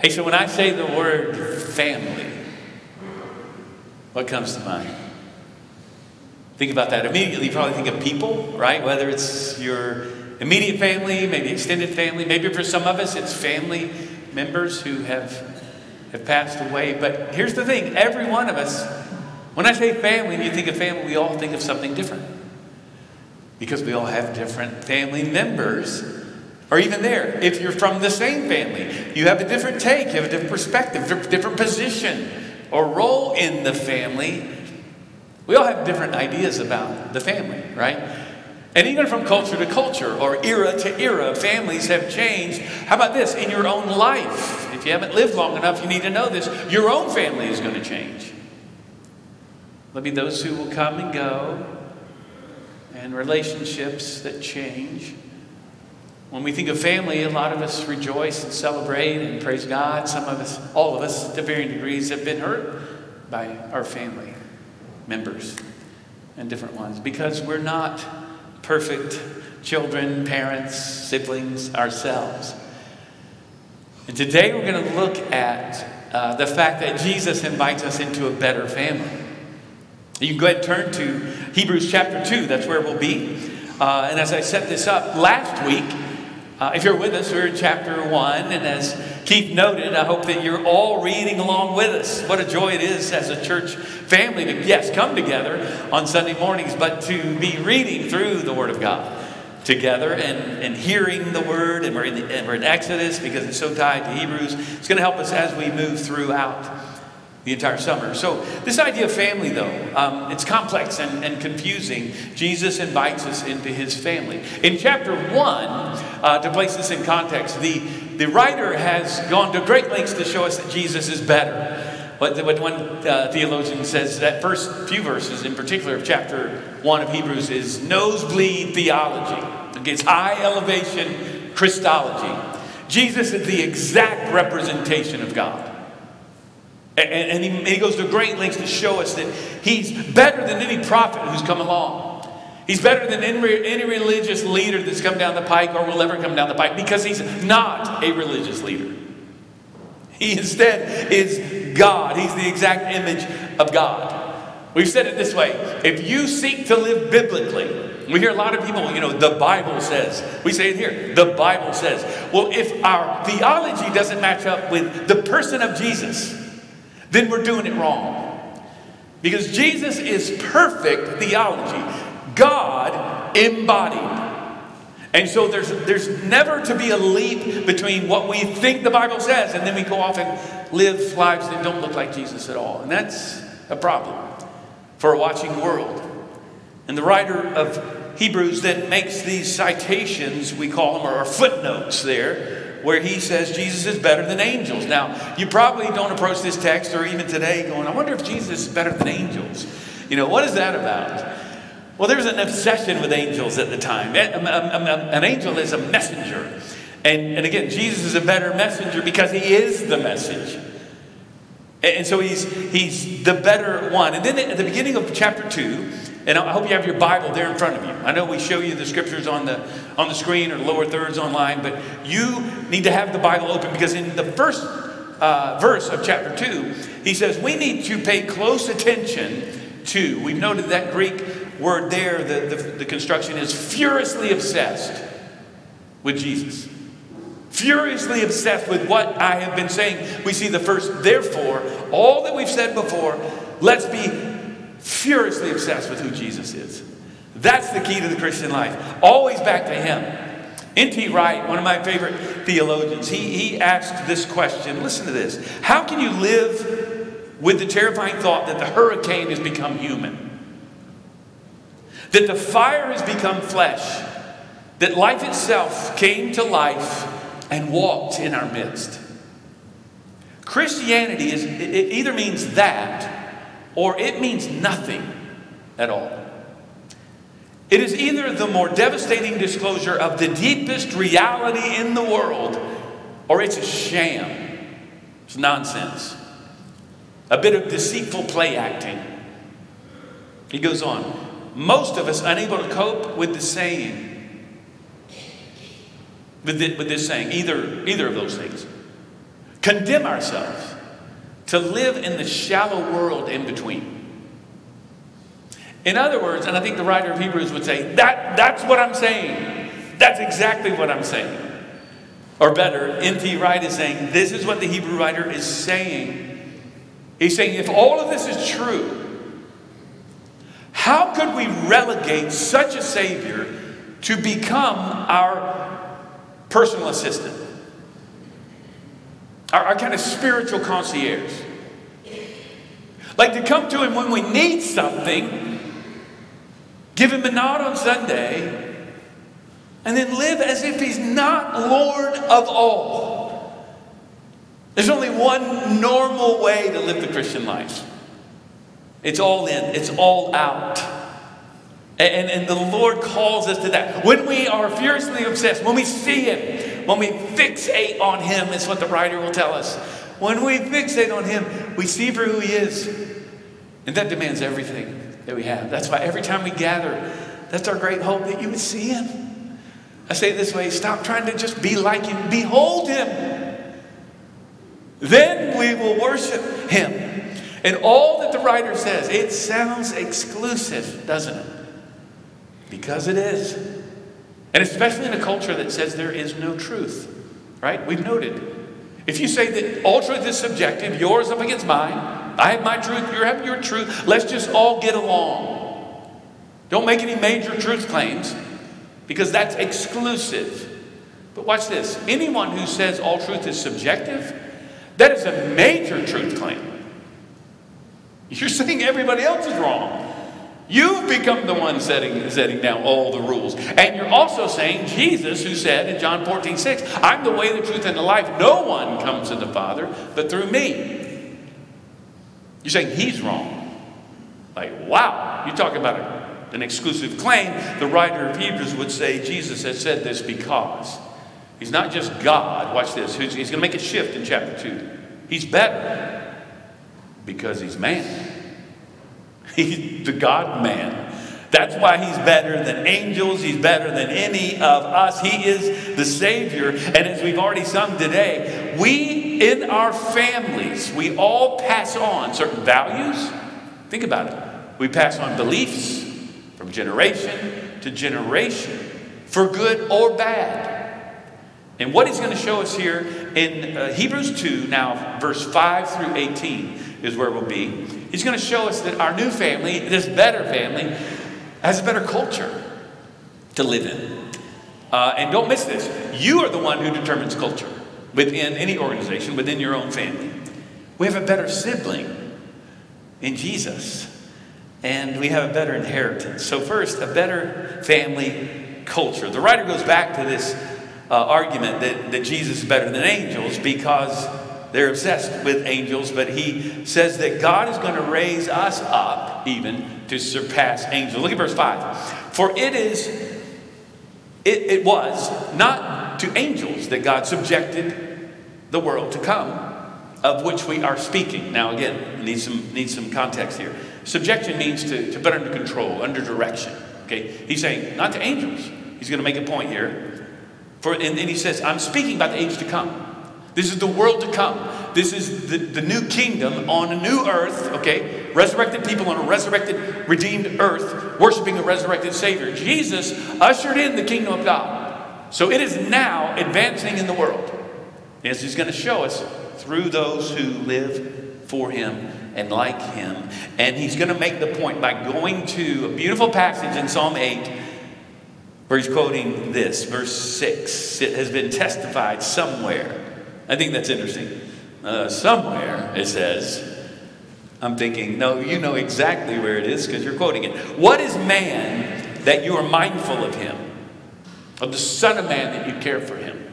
Hey, so when I say the word family, what comes to mind? Think about that. Immediately, you probably think of people, right? Whether it's your immediate family, maybe extended family, maybe for some of us, it's family members who have, have passed away. But here's the thing every one of us, when I say family and you think of family, we all think of something different. Because we all have different family members or even there, if you're from the same family, you have a different take, you have a different perspective, different position or role in the family. We all have different ideas about the family, right? And even from culture to culture or era to era, families have changed. How about this? In your own life, if you haven't lived long enough, you need to know this. Your own family is going to change. There'll be those who will come and go, and relationships that change. When we think of family, a lot of us rejoice and celebrate and praise God. Some of us, all of us, to varying degrees, have been hurt by our family members and different ones because we're not perfect children, parents, siblings ourselves. And today we're going to look at uh, the fact that Jesus invites us into a better family. You can go ahead and turn to Hebrews chapter 2, that's where we'll be. Uh, and as I set this up last week, uh, if you're with us, we're in chapter 1, and as Keith noted, I hope that you're all reading along with us. What a joy it is as a church family to, yes, come together on Sunday mornings, but to be reading through the Word of God together and, and hearing the Word. And we're, in the, and we're in Exodus because it's so tied to Hebrews. It's going to help us as we move throughout the entire summer. So, this idea of family, though, um, it's complex and, and, confusing. Jesus invites us into his family. In chapter 1, uh, to place this in context, the, the writer has gone to great lengths to show us that Jesus is better. What, one uh, theologian says, that first few verses in particular of chapter 1 of Hebrews is nosebleed theology. It's high elevation Christology. Jesus is the exact representation of God. And, and he, he goes to great lengths to show us that he's better than any prophet who's come along. He's better than any, any religious leader that's come down the pike or will ever come down the pike because he's not a religious leader. He instead is God. He's the exact image of God. We've said it this way if you seek to live biblically, we hear a lot of people, you know, the Bible says. We say it here, the Bible says. Well, if our theology doesn't match up with the person of Jesus, then we're doing it wrong. Because Jesus is perfect theology, God embodied. And so there's, there's never to be a leap between what we think the Bible says and then we go off and live lives that don't look like Jesus at all. And that's a problem for a watching world. And the writer of Hebrews that makes these citations, we call them, or footnotes there, where he says Jesus is better than angels. Now, you probably don't approach this text or even today going, I wonder if Jesus is better than angels. You know, what is that about? Well, there's an obsession with angels at the time. Um, um, um, an angel is a messenger. And, and again, Jesus is a better messenger because he is the message. And so he's, he's the better one. And then at the beginning of chapter 2, and I hope you have your Bible there in front of you. I know we show you the scriptures on the on the screen or lower thirds online, but you need to have the Bible open because in the first uh, verse of chapter 2, he says we need to pay close attention to. We've noted that Greek word there, the, the, the construction is furiously obsessed with Jesus. Furiously obsessed with what I have been saying. We see the first, therefore, all that we've said before, let's be furiously obsessed with who Jesus is. That's the key to the Christian life. Always back to Him. N.T. Wright, one of my favorite theologians, he, he asked this question. Listen to this. How can you live with the terrifying thought that the hurricane has become human? That the fire has become flesh? That life itself came to life and walked in our midst? Christianity is, it either means that or it means nothing at all. It is either the more devastating disclosure of the deepest reality in the world, or it's a sham. It's nonsense. A bit of deceitful play acting. He goes on. Most of us unable to cope with the saying, with, the, with this saying, either, either of those things. condemn ourselves to live in the shallow world in between. In other words, and I think the writer of Hebrews would say, that, that's what I'm saying. That's exactly what I'm saying. Or better, N.T. Wright is saying, this is what the Hebrew writer is saying. He's saying, if all of this is true, how could we relegate such a Savior to become our personal assistant? Our, our kind of spiritual concierge. Like to come to Him when we need something, give Him a nod on Sunday, and then live as if He's not Lord of all. There's only one normal way to live the Christian life it's all in, it's all out. And, and, the Lord calls us to that. When we are furiously obsessed, when we see Him, when we fixate on Him, is what the writer will tell us. When we fixate on Him, we see for who He is. And that demands everything that we have. That's why every time we gather, that's our great hope that you would see Him. I say it this way stop trying to just be like Him, behold Him. Then we will worship Him. And all that the writer says, it sounds exclusive, doesn't it? Because it is. And especially in a culture that says there is no truth, right? We've noted. If you say that all truth is subjective, yours up against mine, I have my truth, you have your truth, let's just all get along. Don't make any major truth claims because that's exclusive. But watch this anyone who says all truth is subjective, that is a major truth claim. You're saying everybody else is wrong. You've become the one setting, setting down all the rules. And you're also saying Jesus, who said in John 14, 6, I'm the way, the truth, and the life. No one comes to the Father but through me. You're saying he's wrong. Like, wow, you're talking about an exclusive claim. The writer of Hebrews would say Jesus has said this because he's not just God. Watch this. He's going to make a shift in chapter 2. He's better because he's man. He's the God man. That's why he's better than angels. He's better than any of us. He is the Savior. And as we've already sung today, we in our families, we all pass on certain values. Think about it. We pass on beliefs from generation to generation, for good or bad. And what he's going to show us here in uh, Hebrews 2, now verse 5 through 18, is where we'll be. He's going to show us that our new family, this better family, has a better culture to live in. Uh, and don't miss this you are the one who determines culture within any organization, within your own family. We have a better sibling in Jesus, and we have a better inheritance. So, first, a better family culture. The writer goes back to this uh, argument that, that Jesus is better than angels because they're obsessed with angels, but he says that God is going to raise us up even to surpass angels. Look at verse 5. For it is, it, it was not to angels that God subjected the world to come, of which we are speaking. Now, again, need some, need some context here. Subjection means to, to put under control, under direction. Okay? He's saying, not to angels. He's going to make a point here. For, and, and he says, I'm speaking about the age to come. This is the world to come. This is the, the new kingdom on a new earth, okay? Resurrected people on a resurrected, redeemed earth, worshiping a resurrected Savior. Jesus ushered in the kingdom of God. So it is now advancing in the world. As he's going to show us through those who live for him and like him. And he's going to make the point by going to a beautiful passage in Psalm 8 where he's quoting this, verse 6. It has been testified somewhere I think that's interesting. Uh, somewhere it says, I'm thinking, no, you know exactly where it is because you're quoting it. What is man that you are mindful of him? Of the Son of Man that you care for him?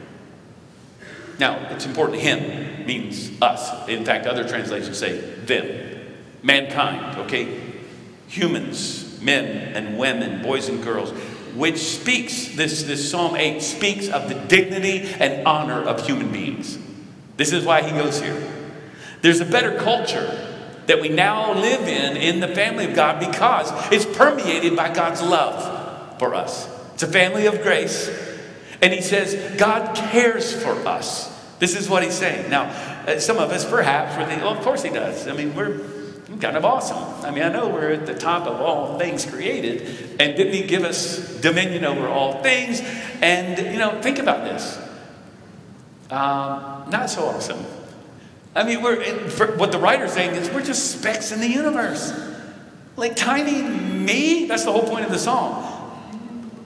Now, it's important, him means us. In fact, other translations say them. Mankind, okay? Humans, men and women, boys and girls which speaks, this, this Psalm 8 speaks of the dignity and honor of human beings. This is why he goes here. There's a better culture that we now live in in the family of God because it's permeated by God's love for us. It's a family of grace. And he says, God cares for us. This is what he's saying. Now, uh, some of us perhaps we're thinking, well, of course he does. I mean, we're kind of awesome. I mean, I know we're at the top of all things created, and didn't he give us dominion over all things? And, you know, think about this. Um, not so awesome. I mean, we're, what the writer's saying is we're just specks in the universe. Like tiny me, that's the whole point of the song.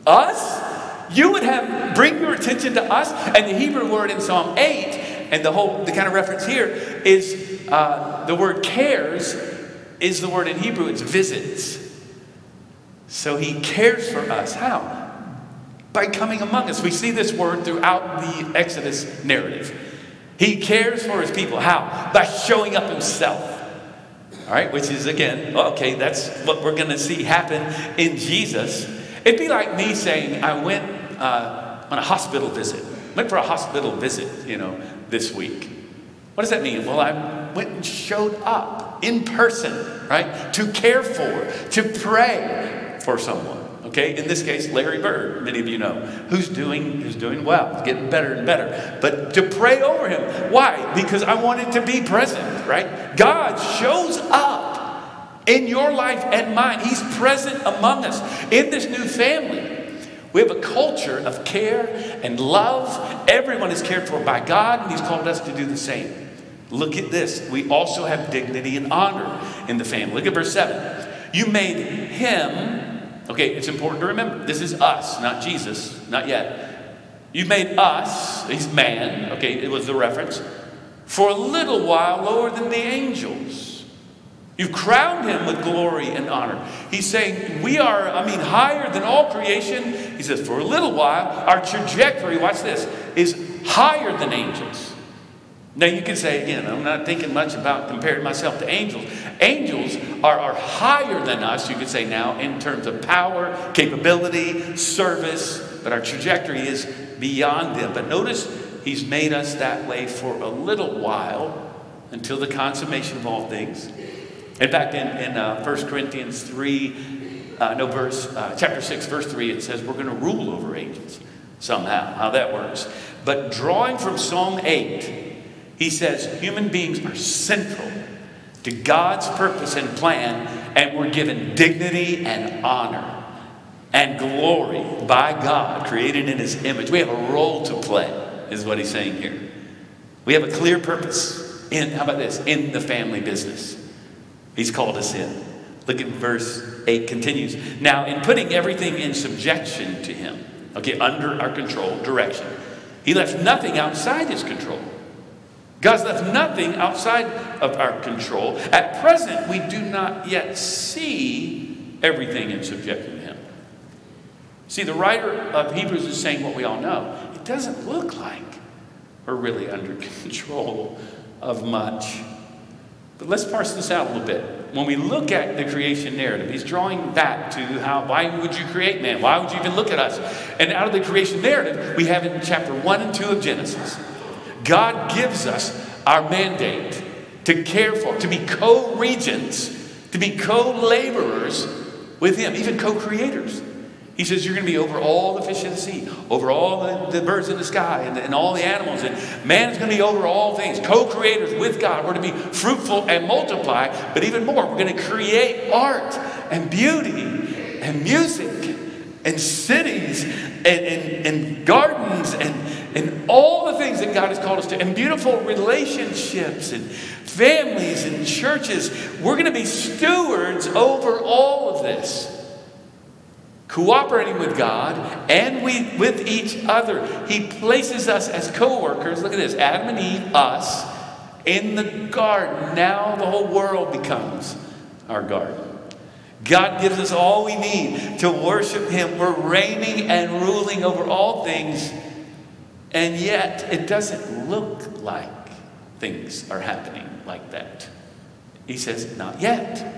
Us? You would have, bring your attention to us. And the Hebrew word in Psalm 8, and the whole, the kind of reference here is uh, the word cares is the word in Hebrew, it's visits. So he cares for us. How? By coming among us. We see this word throughout the Exodus narrative. He cares for his people. How? By showing up himself. All right, which is again, okay, that's what we're going to see happen in Jesus. It'd be like me saying, I went uh, on a hospital visit, went for a hospital visit, you know, this week. What does that mean? Well, I went and showed up in person, right, to care for, to pray for someone. Okay, in this case, Larry Bird, many of you know, who's doing who's doing well, getting better and better. But to pray over him, why? Because I wanted to be present, right? God shows up in your life and mine. He's present among us in this new family. We have a culture of care and love. Everyone is cared for by God, and He's called us to do the same. Look at this. We also have dignity and honor in the family. Look at verse 7. You made him Okay, it's important to remember this is us, not Jesus, not yet. You made us, he's man, okay, it was the reference, for a little while lower than the angels. You've crowned him with glory and honor. He's saying, We are, I mean, higher than all creation. He says, For a little while, our trajectory, watch this, is higher than angels. Now you can say again, I'm not thinking much about comparing myself to angels. Angels are, are higher than us, you could say now, in terms of power, capability, service, but our trajectory is beyond them. But notice he's made us that way for a little while until the consummation of all things. In fact, in, in uh, 1 Corinthians 3, uh, no, verse, uh, chapter 6, verse 3, it says we're going to rule over angels somehow, how that works. But drawing from Psalm 8, he says human beings are central to God's purpose and plan, and we're given dignity and honor and glory by God, created in His image. We have a role to play, is what He's saying here. We have a clear purpose in, how about this, in the family business. He's called us in. Look at verse 8 continues. Now, in putting everything in subjection to Him, okay, under our control, direction, He left nothing outside His control. God's left nothing outside of our control. At present, we do not yet see everything in subjecting to Him. See, the writer of Hebrews is saying what we all know. It doesn't look like we're really under control of much. But let's parse this out a little bit. When we look at the creation narrative, he's drawing back to how, why would you create man? Why would you even look at us? And out of the creation narrative, we have in chapter 1 and 2 of Genesis God gives us our mandate to care for, to be co regents, to be co laborers with Him, even co creators. He says, You're going to be over all the fish in the sea, over all the, the birds in the sky, and, and all the animals. And man is going to be over all things, co creators with God. We're to be fruitful and multiply, but even more, we're going to create art and beauty and music and cities and, and, and gardens and and all the things that God has called us to, and beautiful relationships and families and churches. We're going to be stewards over all of this. Cooperating with God and we, with each other. He places us as co workers. Look at this Adam and Eve, us, in the garden. Now the whole world becomes our garden. God gives us all we need to worship Him. We're reigning and ruling over all things and yet, it doesn't look like things are happening like that. He says, Not yet.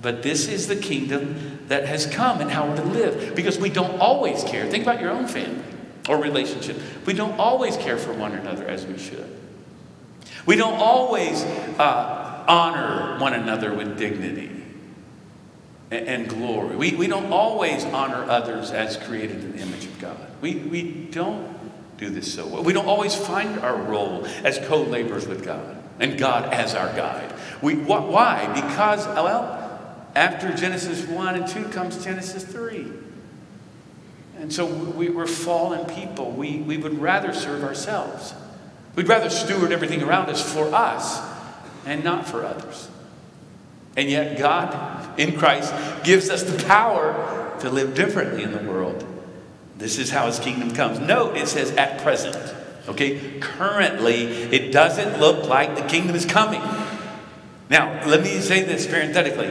But this is the kingdom that has come and how we're to live. Because we don't always care. Think about your own family or relationship. We don't always care for one another as we should. We don't always uh, honor one another with dignity and, and glory. We, we don't always honor others as created in the image of God. We, we don't do this so well. We don't always find our role as co laborers with God and God as our guide. We, wh- why? Because, well, after Genesis 1 and 2 comes Genesis 3. And so we, we're fallen people. We, we would rather serve ourselves. We'd rather steward everything around us for us and not for others. And yet, God in Christ gives us the power to live differently in the world. This is how his kingdom comes. Note it says at present. Okay? Currently, it doesn't look like the kingdom is coming. Now, let me say this parenthetically.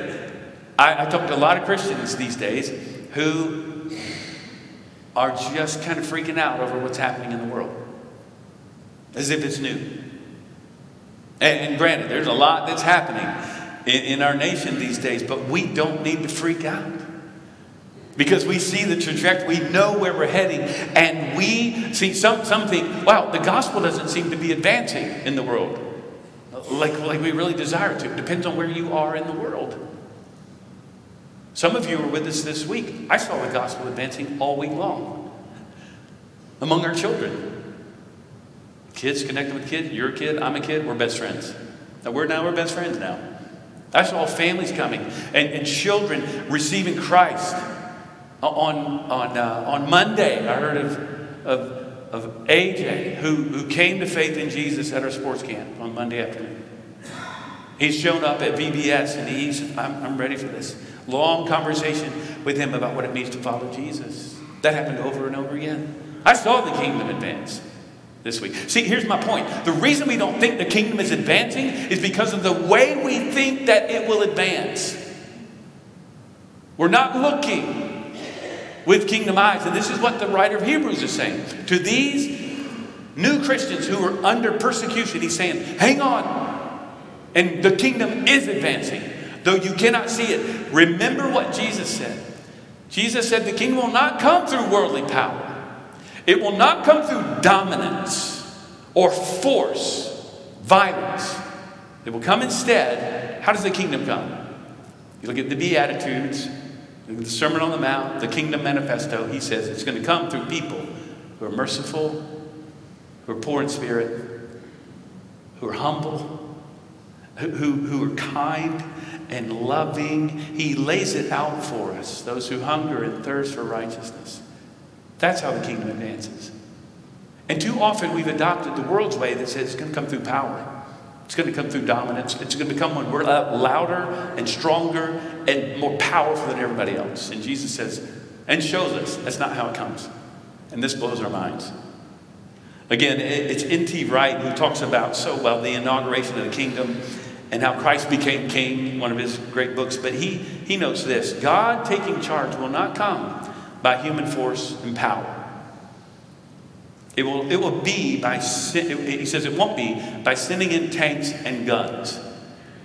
I, I talk to a lot of Christians these days who are just kind of freaking out over what's happening in the world as if it's new. And, and granted, there's a lot that's happening in, in our nation these days, but we don't need to freak out. Because we see the trajectory, we know where we're heading, and we see some, something, wow, the gospel doesn't seem to be advancing in the world like, like we really desire to. It depends on where you are in the world. Some of you were with us this week. I saw the gospel advancing all week long among our children. Kids connecting with kids. You're a kid, I'm a kid, we're best friends. Now we're now we're best friends now. I saw families coming and, and children receiving Christ on, on, uh, on Monday. I heard of, of of AJ, who, who came to faith in Jesus at our sports camp on Monday afternoon. He's shown up at VBS and he's, I'm, I'm ready for this. Long conversation with him about what it means to follow Jesus. That happened over and over again. I saw the kingdom advance this week. See, here's my point. The reason we don't think the kingdom is advancing is because of the way we think that it will advance. We're not looking with kingdom eyes. And this is what the writer of Hebrews is saying. To these new Christians who are under persecution, he's saying, hang on. And the kingdom is advancing, though you cannot see it. Remember what Jesus said. Jesus said, The kingdom will not come through worldly power, it will not come through dominance or force, violence. It will come instead. How does the kingdom come? You look at the Beatitudes, the Sermon on the Mount, the Kingdom Manifesto, he says it's going to come through people who are merciful, who are poor in spirit, who are humble, who, who are kind and loving. He lays it out for us, those who hunger and thirst for righteousness. That's how the kingdom advances. And too often we've adopted the world's way that says it's going to come through power. It's going to come through dominance. It's going to become when we're uh, louder and stronger and more powerful than everybody else. And Jesus says, and shows us that's not how it comes. And this blows our minds. Again, it's N.T. Wright who talks about so well the inauguration of the kingdom and how Christ became king, one of his great books. But he, he notes this God taking charge will not come by human force and power. It will, it will be by, he says it won't be by sending in tanks and guns.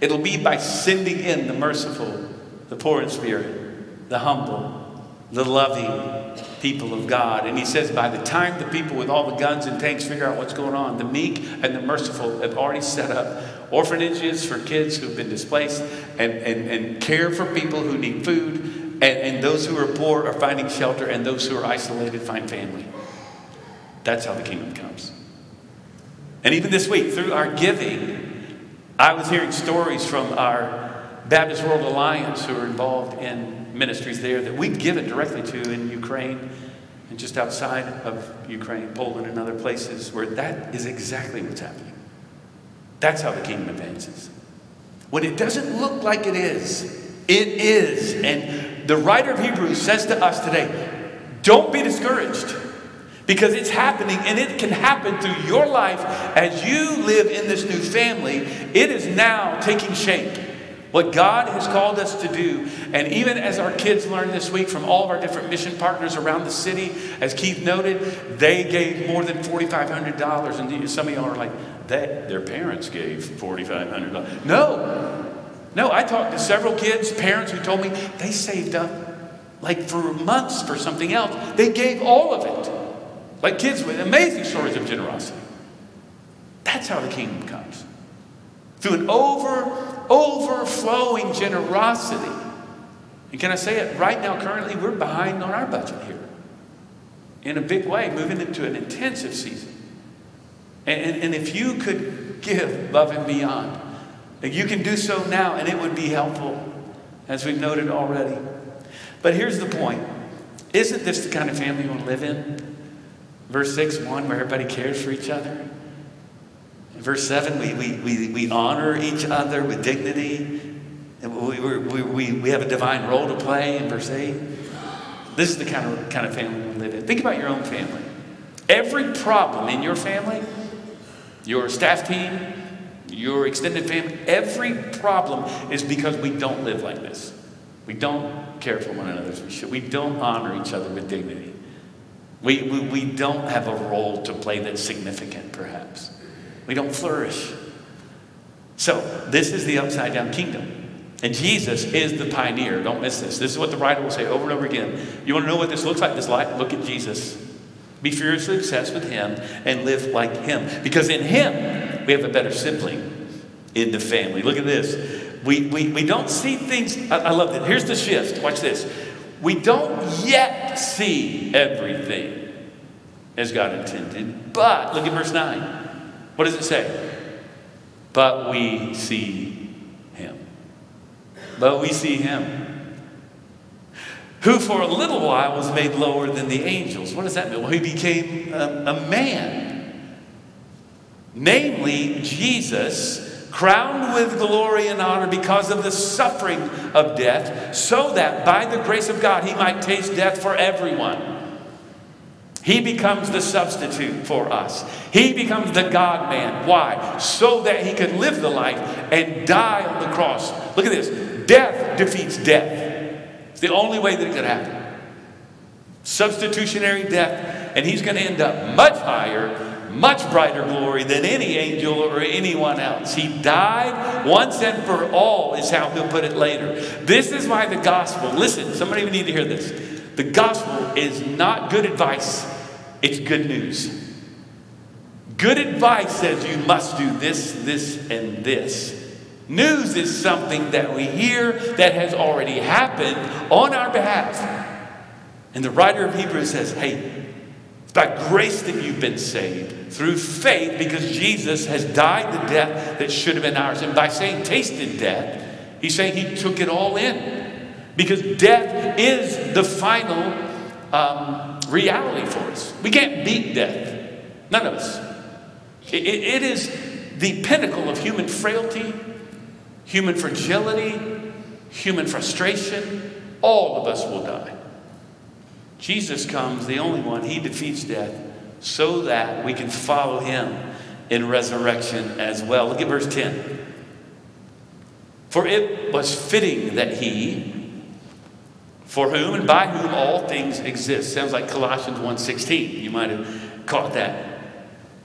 It'll be by sending in the merciful, the poor in spirit, the humble, the loving people of God. And he says by the time the people with all the guns and tanks figure out what's going on, the meek and the merciful have already set up orphanages for kids who've been displaced and, and, and care for people who need food. And, and those who are poor are finding shelter, and those who are isolated find family. That's how the kingdom comes. And even this week, through our giving, I was hearing stories from our Baptist World Alliance who are involved in ministries there that we've given directly to in Ukraine and just outside of Ukraine, Poland, and other places where that is exactly what's happening. That's how the kingdom advances. When it doesn't look like it is, it is. And the writer of Hebrews says to us today don't be discouraged. Because it's happening and it can happen through your life as you live in this new family. It is now taking shape. What God has called us to do. And even as our kids learned this week from all of our different mission partners around the city, as Keith noted, they gave more than $4,500. And some of y'all are like, that, their parents gave $4,500. No, no, I talked to several kids, parents who told me they saved up like for months for something else. They gave all of it. Like kids with amazing stories of generosity. That's how the kingdom comes. Through an over, overflowing generosity. And can I say it right now, currently, we're behind on our budget here in a big way, moving into an intensive season. And, and, and if you could give love and beyond, you can do so now, and it would be helpful, as we've noted already. But here's the point Isn't this the kind of family you want to live in? Verse 6, 1, where everybody cares for each other. verse 7, we, we, we, we honor each other with dignity. We, we, we, we have a divine role to play in verse 8. This is the kind of, kind of family we live in. Think about your own family. Every problem in your family, your staff team, your extended family, every problem is because we don't live like this. We don't care for one another we should. We don't honor each other with dignity. We, we, we don't have a role to play that's significant, perhaps. We don't flourish. So, this is the upside down kingdom. And Jesus is the pioneer. Don't miss this. This is what the writer will say over and over again. You want to know what this looks like? This life? Look at Jesus. Be furiously obsessed with him and live like him. Because in him, we have a better sibling in the family. Look at this. We, we, we don't see things. I, I love it. Here's the shift. Watch this. We don't yet see everything as God intended. But, look at verse 9. What does it say? But we see him. But we see him. Who for a little while was made lower than the angels. What does that mean? Well, he became a, a man. Namely, Jesus, crowned with glory and honor because of the suffering of death, so that by the grace of God he might taste death for everyone. He becomes the substitute for us. He becomes the God man. Why? So that he could live the life and die on the cross. Look at this death defeats death. It's the only way that it could happen. Substitutionary death, and he's going to end up much higher, much brighter glory than any angel or anyone else. He died once and for all, is how he'll put it later. This is why the gospel, listen, somebody need to hear this. The gospel is not good advice. It's good news. Good advice says you must do this, this, and this. News is something that we hear that has already happened on our behalf. And the writer of Hebrews says, hey, it's by grace that you've been saved through faith because Jesus has died the death that should have been ours. And by saying tasted death, he's saying he took it all in because death is the final um, reality for us. We can't beat death. None of us. it, it is the pinnacle of human frailty, human fragility, human frustration. All of us will die. Jesus comes, the only one, he defeats death so that we can follow him in resurrection as well. Look at verse 10. For it was fitting that he, for whom and by whom all things exist. Sounds like Colossians 1:16. You might have caught that.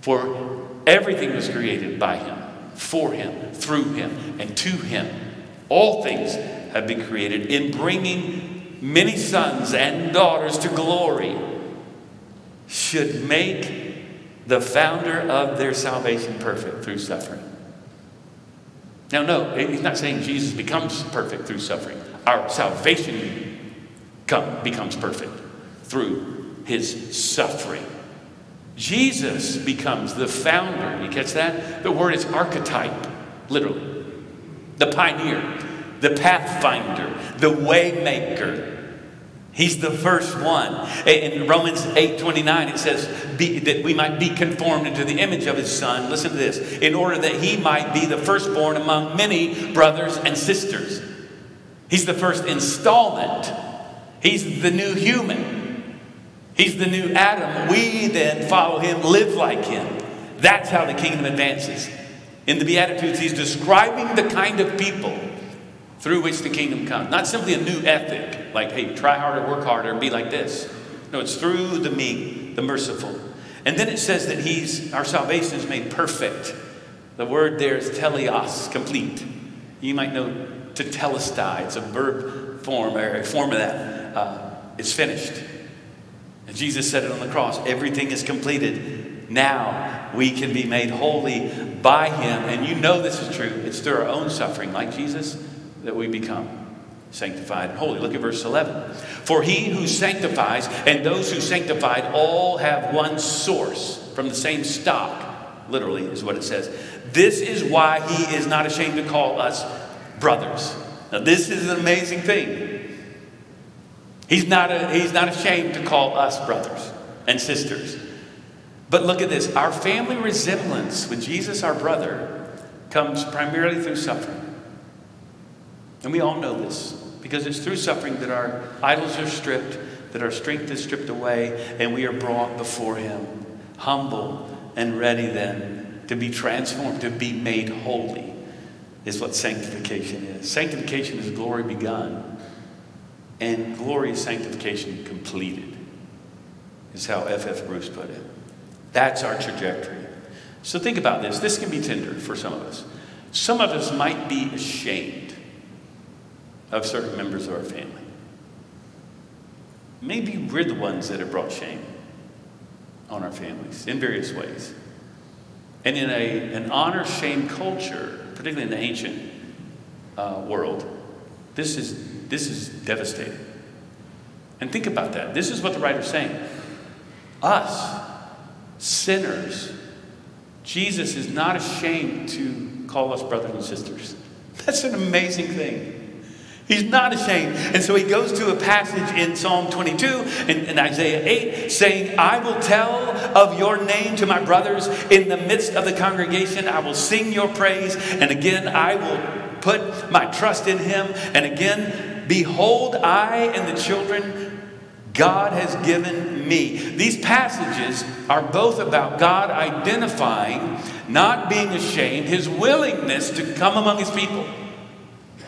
For everything was created by him, for him, through him, and to him. All things have been created in bringing many sons and daughters to glory should make the founder of their salvation perfect through suffering. Now, no, he's not saying Jesus becomes perfect through suffering. Our salvation come, becomes perfect through his suffering. Jesus becomes the founder. You catch that? The word is archetype, literally. The pioneer, the pathfinder, the waymaker. He's the first one. In Romans 8 29, it says be, that we might be conformed into the image of his son. Listen to this in order that he might be the firstborn among many brothers and sisters. He's the first installment He's the new human. He's the new Adam. We then follow him, live like him. That's how the kingdom advances. In the Beatitudes, he's describing the kind of people through which the kingdom comes. Not simply a new ethic, like, hey, try harder, work harder, be like this. No, it's through the meek, the merciful. And then it says that he's our salvation is made perfect. The word there is teleos, complete. You might know tetelestai. It's a verb form, or a form of that uh, it's finished. And Jesus said it on the cross everything is completed. Now we can be made holy by Him. And you know this is true. It's through our own suffering, like Jesus, that we become sanctified and holy. Look at verse 11. For he who sanctifies and those who sanctified all have one source from the same stock, literally, is what it says. This is why he is not ashamed to call us brothers. Now, this is an amazing thing. He's not, a, he's not ashamed to call us brothers and sisters. But look at this our family resemblance with Jesus, our brother, comes primarily through suffering. And we all know this because it's through suffering that our idols are stripped, that our strength is stripped away, and we are brought before Him, humble and ready then to be transformed, to be made holy, is what sanctification is. Sanctification is glory begun, and glory is sanctification completed, is how F.F. F. Bruce put it. That's our trajectory. So think about this. This can be tender for some of us. Some of us might be ashamed of certain members of our family. Maybe we're the ones that have brought shame on our families in various ways. And in a, an honor shame culture, particularly in the ancient uh, world, this is, this is devastating. And think about that. This is what the writer's saying. Us, sinners, Jesus is not ashamed to call us brothers and sisters. That's an amazing thing. He's not ashamed. And so he goes to a passage in Psalm 22 and, Isaiah 8 saying, I will tell of your name to my brothers in the midst of the congregation. I will sing your praise. And again, I will put my trust in him. And again, behold, I and the children God has given me. These passages are both about God identifying, not being ashamed, his willingness to come among his people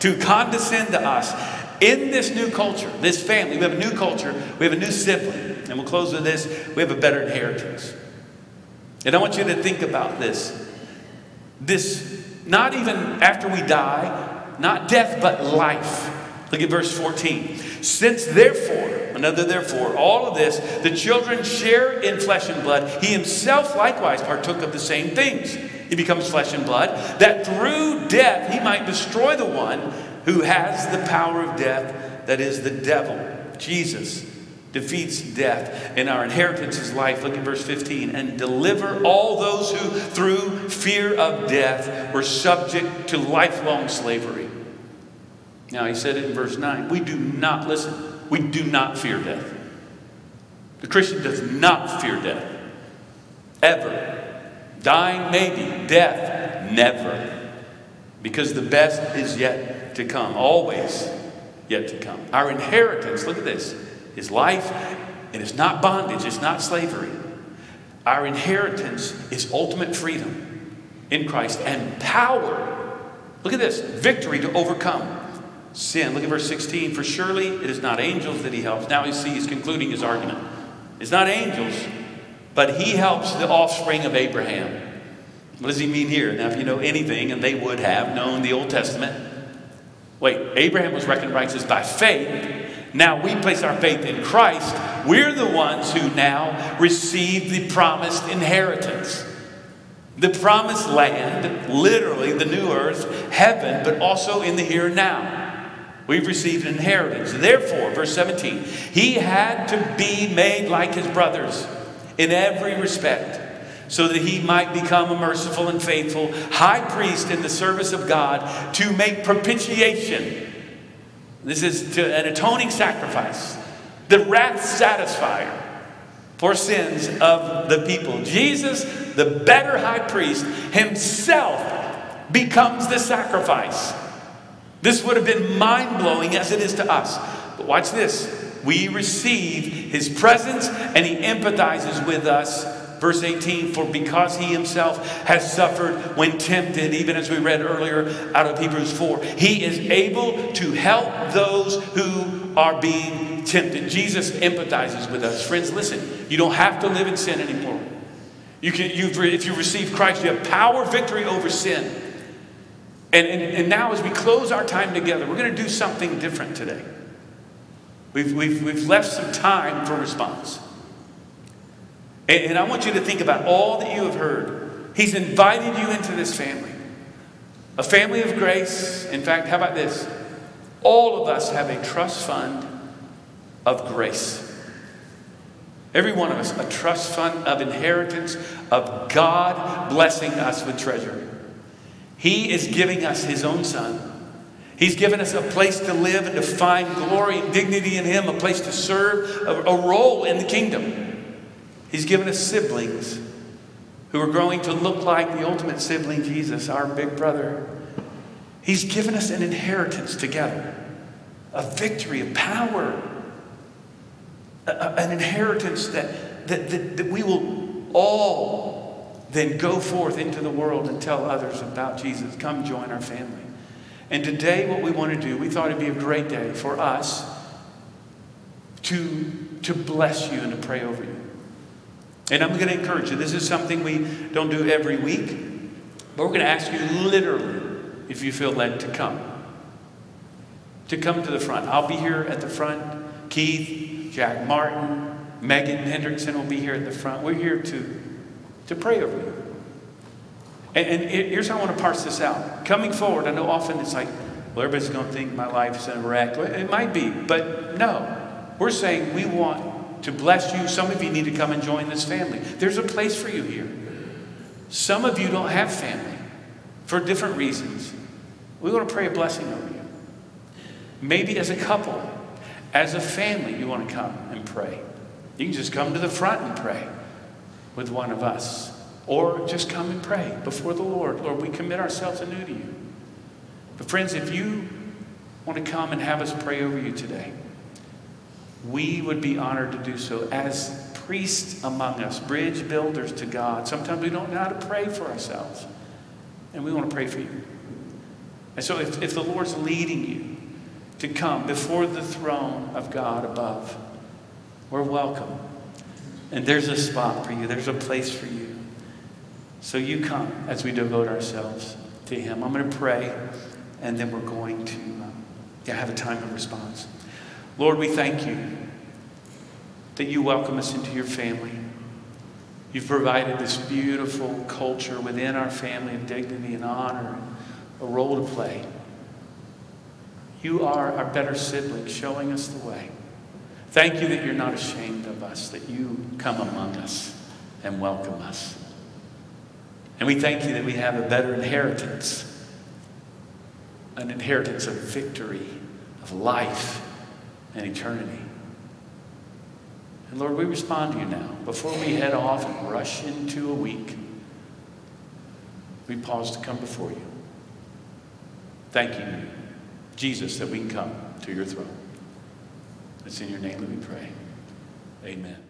to condescend to us in this new culture, this family. We have a new culture, we have a new sibling, and we'll close with this we have a better inheritance. And I want you to think about this. This, not even after we die, not death, but life. Look at verse 14. Since therefore, another therefore, all of this, the children share in flesh and blood, he himself likewise partook of the same things he becomes flesh and blood, that through death he might destroy the one who has the power of death, that is the devil. Jesus defeats death, and our inheritance is life. Look at verse 15. And deliver all those who, through fear of death, were subject to lifelong slavery. Now, he said it in verse 9. We do not, listen, we do not fear death. The Christian does not fear death. Ever. Dying, maybe. Death, never. Because the best is yet to come, always yet to come. Our inheritance, look at this, is life. and It is not bondage, it's not slavery. Our inheritance is ultimate freedom in Christ and power. Look at this victory to overcome sin. Look at verse 16. For surely it is not angels that he helps. Now you see he's concluding his argument. It's not angels, but he helps the offspring of Abraham. What does he mean here? Now, if you know anything, and they would have known the Old Testament, wait, Abraham was reckoned righteous by faith. Now we place our faith in Christ. We're the ones who now receive the promised inheritance. The promised land, literally the new earth, heaven, but also in the here and now. We've received an inheritance. Therefore, verse 17, he had to be made like his brothers in every respect, so that he might become a merciful and faithful high priest in the service of God to make propitiation. This is an atoning sacrifice, the wrath satisfier for sins of the people. Jesus, the better high priest, himself becomes the sacrifice. This would have been mind blowing as it is to us. But watch this we receive his presence and he empathizes with us. Verse 18, for because he himself has suffered when tempted, even as we read earlier out of Hebrews 4, he is able to help those who are being tempted. Jesus empathizes with us. Friends, listen, you don't have to live in sin anymore. You can, if you receive Christ, you have power, victory over sin. And, and, and now, as we close our time together, we're going to do something different today. We've, we've, we've left some time for response. And, and I want you to think about all that you have heard. He's invited you into this family, a family of grace. In fact, how about this? All of us have a trust fund of grace. Every one of us, a trust fund of inheritance of God blessing us with treasure. He is giving us His own Son. He's given us a place to live and to find glory and dignity in Him, a place to serve, a, a role in the kingdom. He's given us siblings who are growing to look like the ultimate sibling, Jesus, our big brother. He's given us an inheritance together, a victory, a power, a, an inheritance that, that, that, that we will all then go forth into the world and tell others about Jesus. Come join our family. And today, what we want to do, we thought it'd be a great day for us to, to bless you and to pray over you. And I'm going to encourage you. This is something we don't do every week, but we're going to ask you literally if you feel led to come. To come to the front. I'll be here at the front. Keith, Jack Martin, Megan Hendrickson will be here at the front. We're here to, to pray over you. And, and here's how I want to parse this out. Coming forward, I know often it's like, well, everybody's going to think my life's in a wreck. It might be, but no. We're saying we want to bless you. Some of you need to come and join this family. There's a place for you here. Some of you don't have family for different reasons. We want to pray a blessing over you. Maybe as a couple, as a family, you want to come and pray. You can just come to the front and pray with one of us. Or just come and pray before the Lord. Lord, we commit ourselves anew to you. But, friends, if you want to come and have us pray over you today, we would be honored to do so as priests among us, bridge builders to God. Sometimes we don't know how to pray for ourselves, and we want to pray for you. And so, if, if the Lord's leading you to come before the throne of God above, we're welcome. And there's a spot for you, there's a place for you. So you come as we devote ourselves to Him. I'm going to pray, and then we're going to um, have a time of response. Lord, we thank you that you welcome us into your family. You've provided this beautiful culture within our family of dignity and honor, a role to play. You are our better sibling, showing us the way. Thank you that you're not ashamed of us, that you come among us and welcome us. And we thank you that we have a better inheritance an inheritance of victory, of life, and eternity. And Lord, we respond to you now. Before we head off and rush into a week, we pause to come before you. Thank you, Jesus, that we can come to your throne. It's in your name that we pray. Amen.